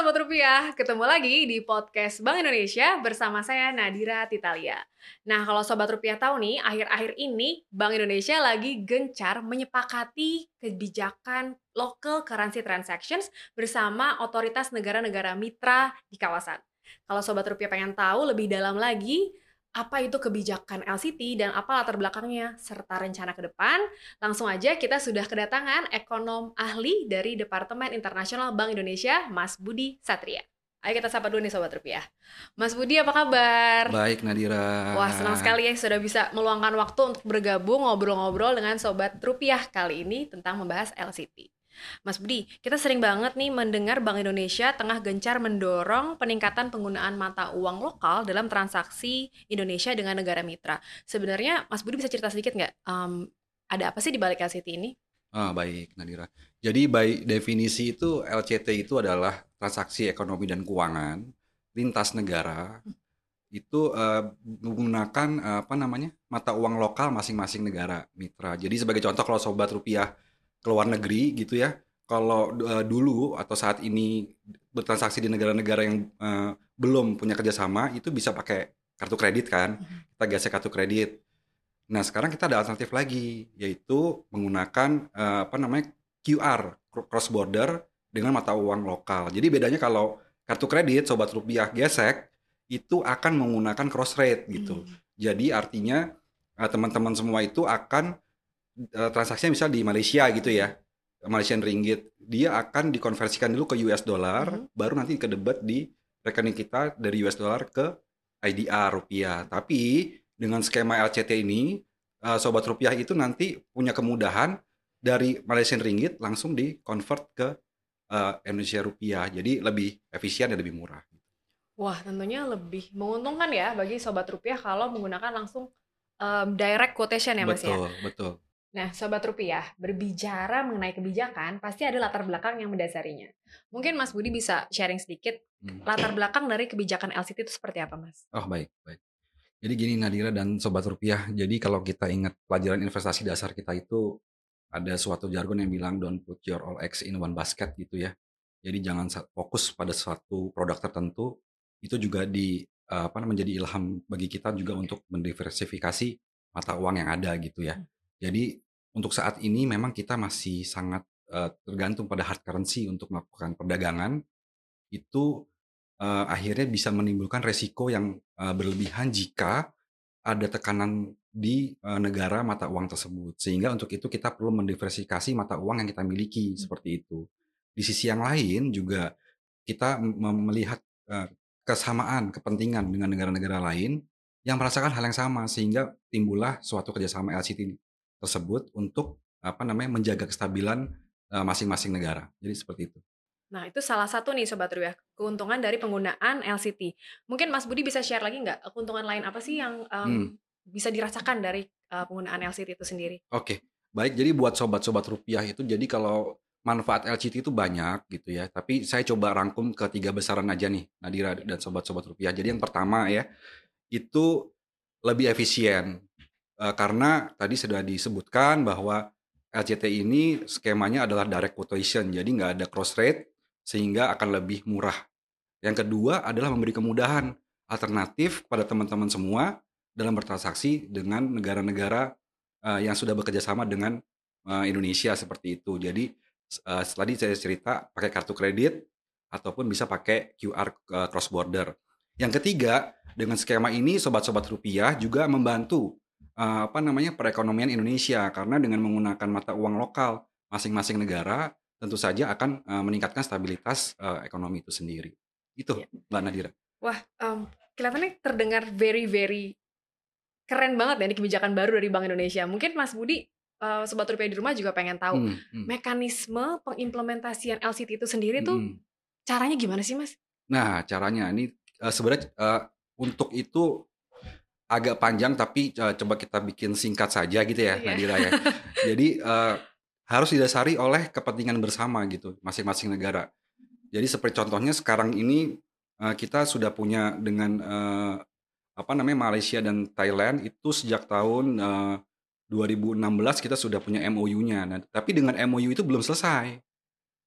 Sobat Rupiah, ketemu lagi di podcast Bank Indonesia bersama saya Nadira Titalia. Nah, kalau Sobat Rupiah tahu nih, akhir-akhir ini Bank Indonesia lagi gencar menyepakati kebijakan local currency transactions bersama otoritas negara-negara mitra di kawasan. Kalau Sobat Rupiah pengen tahu lebih dalam lagi, apa itu kebijakan LCT dan apa latar belakangnya serta rencana ke depan. Langsung aja kita sudah kedatangan ekonom ahli dari Departemen Internasional Bank Indonesia, Mas Budi Satria. Ayo kita sapa dulu nih Sobat Rupiah. Mas Budi apa kabar? Baik Nadira. Wah senang sekali ya sudah bisa meluangkan waktu untuk bergabung ngobrol-ngobrol dengan Sobat Rupiah kali ini tentang membahas LCT. Mas Budi, kita sering banget nih mendengar Bank Indonesia tengah gencar mendorong peningkatan penggunaan mata uang lokal dalam transaksi Indonesia dengan negara mitra. Sebenarnya Mas Budi bisa cerita sedikit nggak? Um, ada apa sih di balik LCT ini? Ah, baik, Nadira. Jadi by definisi itu LCT itu adalah transaksi ekonomi dan keuangan lintas negara hmm. itu uh, menggunakan uh, apa namanya mata uang lokal masing-masing negara mitra. Jadi sebagai contoh kalau sobat rupiah ke luar negeri gitu ya. Kalau uh, dulu atau saat ini bertransaksi di negara-negara yang uh, belum punya kerjasama itu bisa pakai kartu kredit kan, mm-hmm. kita gesek kartu kredit. Nah sekarang kita ada alternatif lagi yaitu menggunakan uh, apa namanya QR cross border dengan mata uang lokal. Jadi bedanya kalau kartu kredit sobat rupiah gesek itu akan menggunakan cross rate gitu. Hmm. Jadi artinya teman-teman semua itu akan uh, transaksinya misal di Malaysia gitu ya Malaysian ringgit dia akan dikonversikan dulu ke US dollar hmm. baru nanti ke debat di rekening kita dari US dollar ke IDR rupiah tapi dengan skema LCT ini uh, sobat rupiah itu nanti punya kemudahan dari Malaysian ringgit langsung di convert ke uh, Indonesia rupiah jadi lebih efisien dan lebih murah Wah, tentunya lebih menguntungkan ya bagi sobat rupiah kalau menggunakan langsung um, direct quotation ya Mas betul, ya. Betul, betul. Nah, Sobat Rupiah, berbicara mengenai kebijakan, pasti ada latar belakang yang mendasarinya. Mungkin Mas Budi bisa sharing sedikit hmm. latar belakang dari kebijakan LCT itu seperti apa, Mas? Oh, baik, baik. Jadi gini Nadira dan Sobat Rupiah, jadi kalau kita ingat pelajaran investasi dasar kita itu ada suatu jargon yang bilang don't put your all eggs in one basket gitu ya. Jadi jangan fokus pada suatu produk tertentu, itu juga di apa menjadi ilham bagi kita juga untuk mendiversifikasi mata uang yang ada gitu ya. Hmm. Jadi untuk saat ini memang kita masih sangat uh, tergantung pada hard currency untuk melakukan perdagangan. Itu uh, akhirnya bisa menimbulkan resiko yang uh, berlebihan jika ada tekanan di uh, negara mata uang tersebut. Sehingga untuk itu kita perlu mendiversifikasi mata uang yang kita miliki hmm. seperti itu. Di sisi yang lain juga kita melihat uh, kesamaan kepentingan dengan negara-negara lain yang merasakan hal yang sama sehingga timbullah suatu kerjasama LCT tersebut untuk apa namanya menjaga kestabilan masing-masing uh, negara. Jadi seperti itu. Nah, itu salah satu nih Sobat Rupiah, keuntungan dari penggunaan LCT. Mungkin Mas Budi bisa share lagi nggak keuntungan lain apa sih yang um, hmm. bisa dirasakan dari uh, penggunaan LCT itu sendiri? Oke, okay. baik. Jadi buat Sobat-Sobat Rupiah itu, jadi kalau manfaat LCT itu banyak gitu ya. Tapi saya coba rangkum ke tiga besaran aja nih, Nadira dan Sobat-Sobat Rupiah. Jadi yang pertama ya, itu lebih efisien uh, karena tadi sudah disebutkan bahwa LCT ini skemanya adalah direct quotation, jadi nggak ada cross rate sehingga akan lebih murah. Yang kedua adalah memberi kemudahan alternatif pada teman-teman semua dalam bertransaksi dengan negara-negara uh, yang sudah bekerja sama dengan uh, Indonesia seperti itu. Jadi uh, tadi saya cerita pakai kartu kredit ataupun bisa pakai QR uh, cross border. Yang ketiga, dengan skema ini sobat-sobat rupiah juga membantu uh, apa namanya perekonomian Indonesia karena dengan menggunakan mata uang lokal masing-masing negara tentu saja akan uh, meningkatkan stabilitas uh, ekonomi itu sendiri. Itu ya. Mbak Nadira. Wah, um, kelihatannya terdengar very very keren banget ya ini kebijakan baru dari Bank Indonesia. Mungkin Mas Budi uh, sobat rupiah di rumah juga pengen tahu hmm, hmm. mekanisme pengimplementasian LCT itu sendiri hmm. tuh caranya gimana sih, Mas? Nah, caranya ini uh, sebenarnya uh, untuk itu agak panjang tapi uh, coba kita bikin singkat saja gitu ya yeah. Nadira ya. Jadi uh, harus didasari oleh kepentingan bersama gitu masing-masing negara. Jadi seperti contohnya sekarang ini uh, kita sudah punya dengan uh, apa namanya Malaysia dan Thailand itu sejak tahun uh, 2016 kita sudah punya MOU-nya. Nah, tapi dengan MOU itu belum selesai.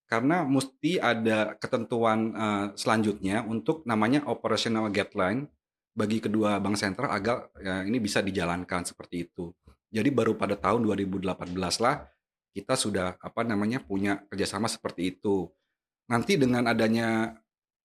karena mesti ada ketentuan uh, selanjutnya untuk namanya operational guideline bagi kedua bank sentral agar ya, ini bisa dijalankan seperti itu. Jadi baru pada tahun 2018 lah kita sudah apa namanya punya kerjasama seperti itu. Nanti dengan adanya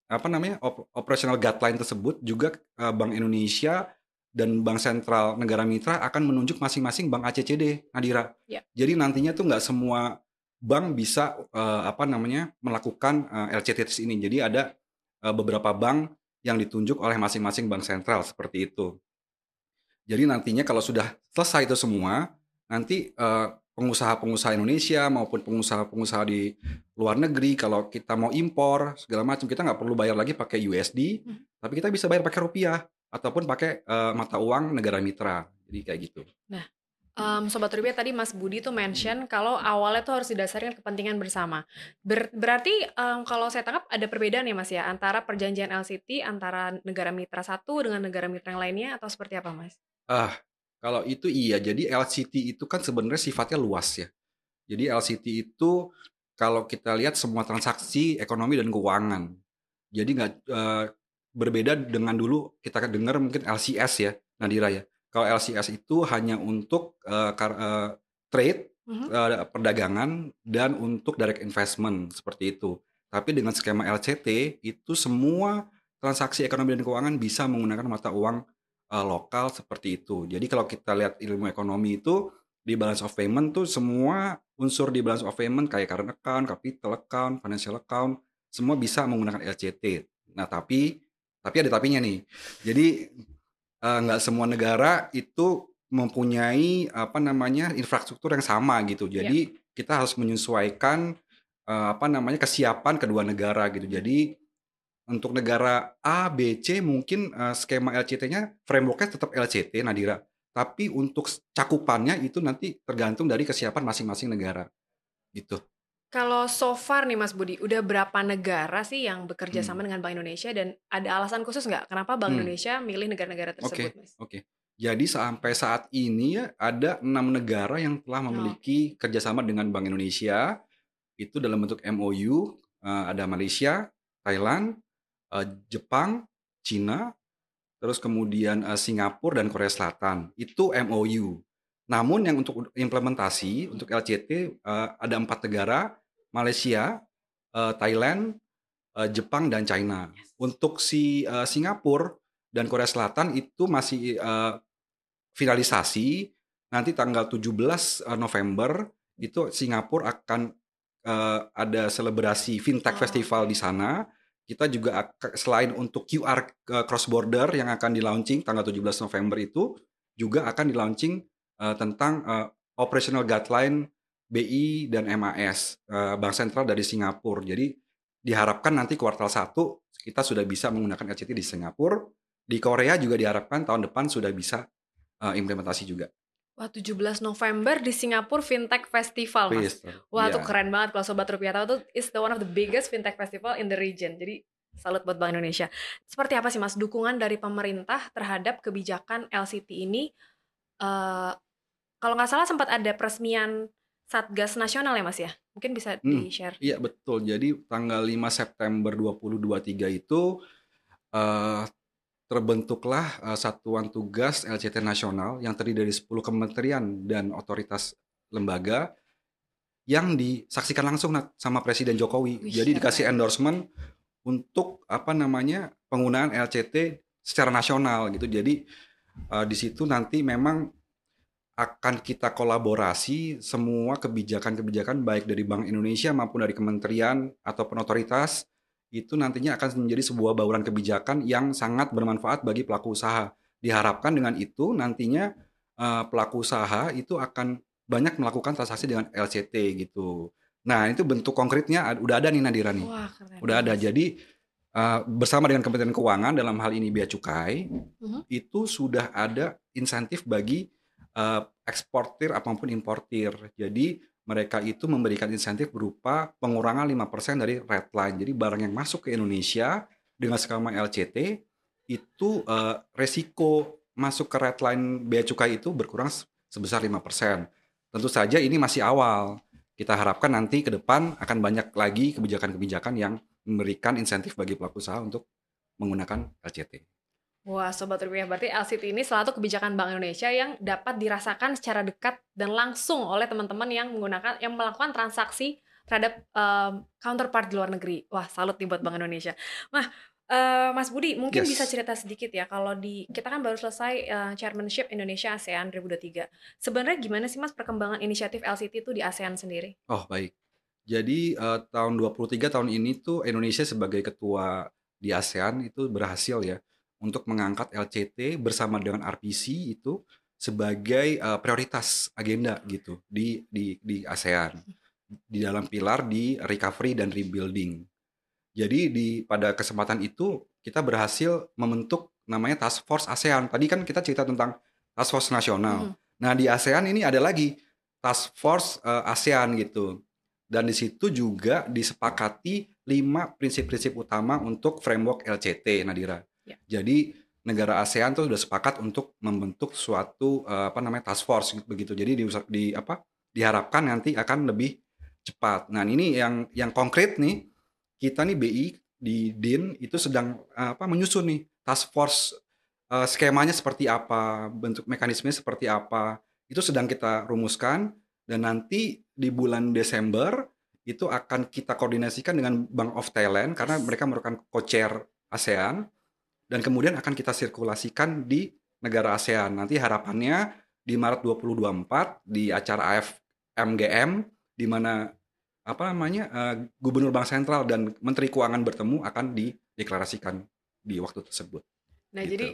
apa namanya op operational guideline tersebut juga uh, Bank Indonesia dan Bank Sentral Negara Mitra akan menunjuk masing-masing bank ACCD, Nadira. Ya. Jadi nantinya tuh nggak semua bank bisa uh, apa namanya melakukan uh, eh, LCT ini. Jadi ada uh, beberapa bank yang ditunjuk oleh masing-masing bank sentral seperti itu. Jadi nantinya kalau sudah selesai itu semua, nanti pengusaha-pengusaha Indonesia maupun pengusaha-pengusaha di luar negeri kalau kita mau impor segala macam kita nggak perlu bayar lagi pakai USD, hmm. tapi kita bisa bayar pakai rupiah ataupun pakai uh, mata uang negara mitra. Jadi kayak gitu. Nah, um, sobat rupiah tadi Mas Budi tuh mention kalau awalnya tuh harus didasarkan kepentingan bersama. Ber berarti um, kalau saya tangkap ada perbedaan ya Mas ya antara perjanjian LCT antara negara mitra satu dengan negara mitra yang lainnya atau seperti apa Mas? Ah, kalau itu iya. Jadi LCT itu kan sebenarnya sifatnya luas ya. Jadi LCT itu kalau kita lihat semua transaksi ekonomi dan keuangan. Jadi nggak uh, berbeda dengan dulu kita dengar mungkin LCS ya, Nadira ya. Kalau LCS itu hanya untuk uh, uh, trade, mm-hmm. uh, perdagangan dan untuk direct investment seperti itu. Tapi dengan skema LCT itu semua transaksi ekonomi dan keuangan bisa menggunakan mata uang uh, lokal seperti itu. Jadi kalau kita lihat ilmu ekonomi itu di balance of payment tuh semua unsur di balance of payment kayak current account, capital account, financial account semua bisa menggunakan LCT. Nah tapi tapi ada tapinya nih. Jadi nggak uh, semua negara itu mempunyai apa namanya infrastruktur yang sama gitu. Iya. Jadi yeah. kita harus menyesuaikan uh, apa namanya kesiapan kedua negara gitu. Jadi untuk negara A, B, C mungkin uh, skema LCT-nya frameworknya tetap LCT Nadira. Tapi untuk cakupannya itu nanti tergantung dari kesiapan masing-masing negara. Gitu. Kalau so far nih Mas Budi, udah berapa negara sih yang bekerja sama hmm. dengan Bank Indonesia dan ada alasan khusus nggak kenapa Bank hmm. Indonesia milih negara-negara tersebut, okay. Mas? Oke. Okay. Jadi sampai saat ini ya ada enam negara yang telah memiliki oh. kerjasama dengan Bank Indonesia. Itu dalam bentuk MOU. Eh, ada Malaysia, Thailand, uh, Jepang, Cina, terus kemudian uh, Singapura dan Korea Selatan. Itu MOU. Namun yang untuk implementasi untuk LCT uh, ada empat negara Malaysia, uh, Thailand, uh, Jepang dan China. Untuk si uh, Singapura dan Korea Selatan itu masih uh, finalisasi. Nanti tanggal 17 November itu Singapura akan uh, ada selebrasi fintech oh. festival di sana. Kita juga selain untuk QR cross border yang akan di launching tanggal 17 November itu juga akan di launching uh, tentang uh, operational guideline BI dan MAS uh, Bank Sentral dari Singapura. Jadi diharapkan nanti kuartal 1 kita sudah bisa menggunakan LCT di Singapura. Di Korea juga diharapkan tahun depan sudah bisa uh, implementasi juga. Wah, 17 November di Singapura Fintech Festival, Mas. Wah, yeah. tuh keren banget kalau Sobat Rupiah tahu tuh is the one of the biggest fintech festival in the region. Jadi, salut buat Bank Indonesia. Seperti apa sih, Mas, dukungan dari pemerintah terhadap kebijakan LCT ini uh, kalau nggak salah sempat ada peresmian Satgas Nasional ya Mas ya? Mungkin bisa hmm, di-share. Iya betul. Jadi tanggal 5 September 2023 itu uh, terbentuklah uh, satuan tugas LCT nasional yang terdiri dari 10 kementerian dan otoritas lembaga yang disaksikan langsung sama Presiden Jokowi. Wih, Jadi dikasih endorsement untuk apa namanya penggunaan LCT secara nasional gitu. Jadi uh, di situ nanti memang akan kita kolaborasi semua kebijakan-kebijakan baik dari Bank Indonesia maupun dari kementerian ataupun otoritas itu nantinya akan menjadi sebuah bauran kebijakan yang sangat bermanfaat bagi pelaku usaha. Diharapkan dengan itu nantinya uh, pelaku usaha itu akan banyak melakukan transaksi dengan LCT gitu. Nah itu bentuk konkretnya udah ada nih Nadira nih, Wah, udah ada. Jadi uh, bersama dengan Kementerian Keuangan dalam hal ini Bea Cukai uh -huh. itu sudah ada insentif bagi uh, eksportir apa pun importir. Jadi mereka itu memberikan insentif berupa pengurangan 5% dari red line. Jadi barang yang masuk ke Indonesia dengan skema LCT itu uh, resiko masuk ke red line bea cukai itu berkurang sebesar 5%. Tentu saja ini masih awal. kita harapkan nanti ke depan akan banyak lagi kebijakan-kebijakan yang memberikan insentif bagi pelaku usaha untuk menggunakan LCT. Wah, Sobat Rupiah, berarti LCT ini salah satu kebijakan Bank Indonesia yang dapat dirasakan secara dekat dan langsung oleh teman-teman yang menggunakan, yang melakukan transaksi terhadap um, counterpart di luar negeri. Wah, salut nih buat Bank Indonesia. Nah, uh, Mas Budi, mungkin Yes. bisa cerita sedikit ya, kalau di, kita kan baru selesai uh, chairmanship Indonesia ASEAN 2023. Sebenarnya gimana sih Mas perkembangan inisiatif LCT itu di ASEAN sendiri? Oh, baik. Jadi eh, tahun 23 tahun ini tuh Indonesia sebagai ketua di ASEAN itu berhasil ya untuk mengangkat LCT bersama dengan RPC itu sebagai eh, prioritas agenda gitu di di di ASEAN di dalam pilar di recovery dan rebuilding. Jadi di pada kesempatan itu kita berhasil membentuk namanya Task Force ASEAN. Tadi kan kita cerita tentang Task Force nasional. Mhm. Nah, di ASEAN ini ada lagi Task Force eh, ASEAN gitu. Dan di situ juga disepakati lima prinsip-prinsip utama untuk framework LCT, Nadira. Ya. Jadi negara ASEAN tuh sudah sepakat untuk membentuk suatu eh, apa namanya task force gitu, begitu. Jadi di, di apa diharapkan nanti akan lebih cepat. Nah, ini yang yang konkret nih kita nih BI di DIN itu sedang eh, apa menyusun nih task force eh, skemanya seperti apa, bentuk mekanismenya seperti apa. Itu sedang kita rumuskan dan nanti di bulan Desember itu akan kita koordinasikan dengan Bank of Thailand karena mereka merupakan co-chair ASEAN dan kemudian akan kita sirkulasikan di negara ASEAN. Nanti harapannya di Maret 2024 di acara AFMGM di mana apa namanya eh, Gubernur Bank Sentral dan Menteri Keuangan bertemu akan dideklarasikan di waktu tersebut. Nah, Gitu. jadi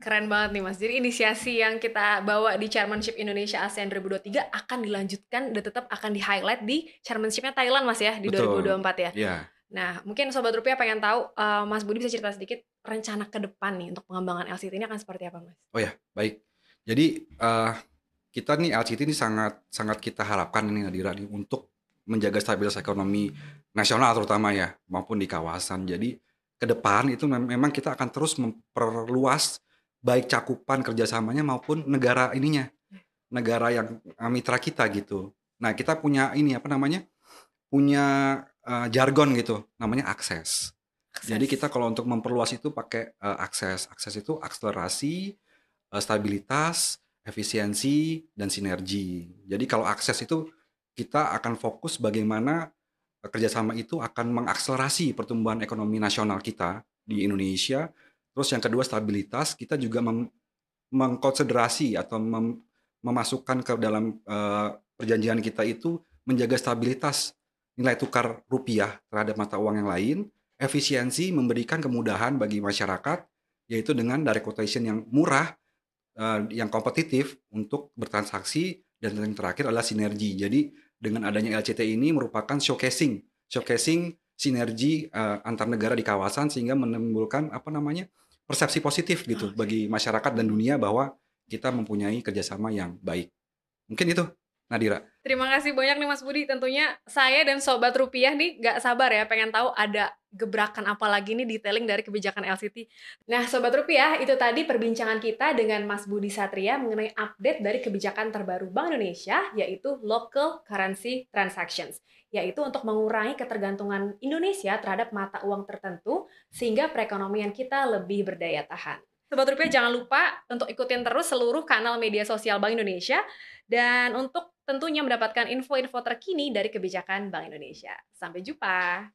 keren banget nih Mas. Jadi inisiasi yang kita bawa di Chairmanship Indonesia ASEAN 2023 akan dilanjutkan dan tetap akan di-highlight di Chairmanship-nya Thailand Mas ya di Betul. 2024 ya. Ya, Nah, mungkin Sobat Rupiah pengen tahu eh, Mas Budi bisa cerita sedikit rencana ke depan nih untuk pengembangan LCT ini akan seperti apa Mas? Oh ya, baik. Jadi eh, kita nih LCT ini sangat sangat kita harapkan ini Nadira nih untuk menjaga stabilitas ekonomi nasional terutama ya maupun di kawasan. Jadi ke depan itu mem- memang kita akan terus memperluas baik cakupan kerjasamanya maupun negara ininya, negara yang eh, mitra kita gitu. Nah kita punya ini apa namanya, punya eh, jargon gitu, namanya akses. Jadi kita kalau untuk memperluas itu pakai eh, akses. Akses itu akselerasi, eh, stabilitas, efisiensi, dan sinergi. Jadi kalau akses itu kita akan fokus bagaimana kerjasama itu akan mengakselerasi pertumbuhan ekonomi nasional kita di Indonesia. Terus yang kedua stabilitas, kita juga mem- mengkonsiderasi atau mem- memasukkan ke dalam eh, perjanjian kita itu menjaga stabilitas nilai tukar rupiah terhadap mata uang yang lain, efisiensi memberikan kemudahan bagi masyarakat yaitu dengan direct quotation yang murah eh, yang kompetitif untuk bertransaksi dan yang terakhir adalah sinergi. Jadi dengan adanya LCT ini merupakan showcasing, showcasing sinergi eh, antar negara di kawasan sehingga menimbulkan apa namanya persepsi positif gitu Oke. bagi masyarakat dan dunia bahwa kita mempunyai kerjasama yang baik. Mungkin itu, Nadira. Terima kasih banyak nih Mas Budi. Tentunya saya dan Sobat Rupiah nih gak sabar ya pengen tahu ada gebrakan apa lagi nih detailing dari kebijakan LCT. Nah Sobat Rupiah, itu tadi perbincangan kita dengan Mas Budi Satria mengenai update dari kebijakan terbaru Bank Indonesia yaitu Local Currency Transactions. Yaitu untuk mengurangi ketergantungan Indonesia terhadap mata uang tertentu sehingga perekonomian kita lebih berdaya tahan. Sobat Rupiah jangan lupa untuk ikutin terus seluruh kanal media sosial Bank Indonesia dan untuk tentunya mendapatkan info-info terkini dari kebijakan Bank Indonesia. Sampai jumpa.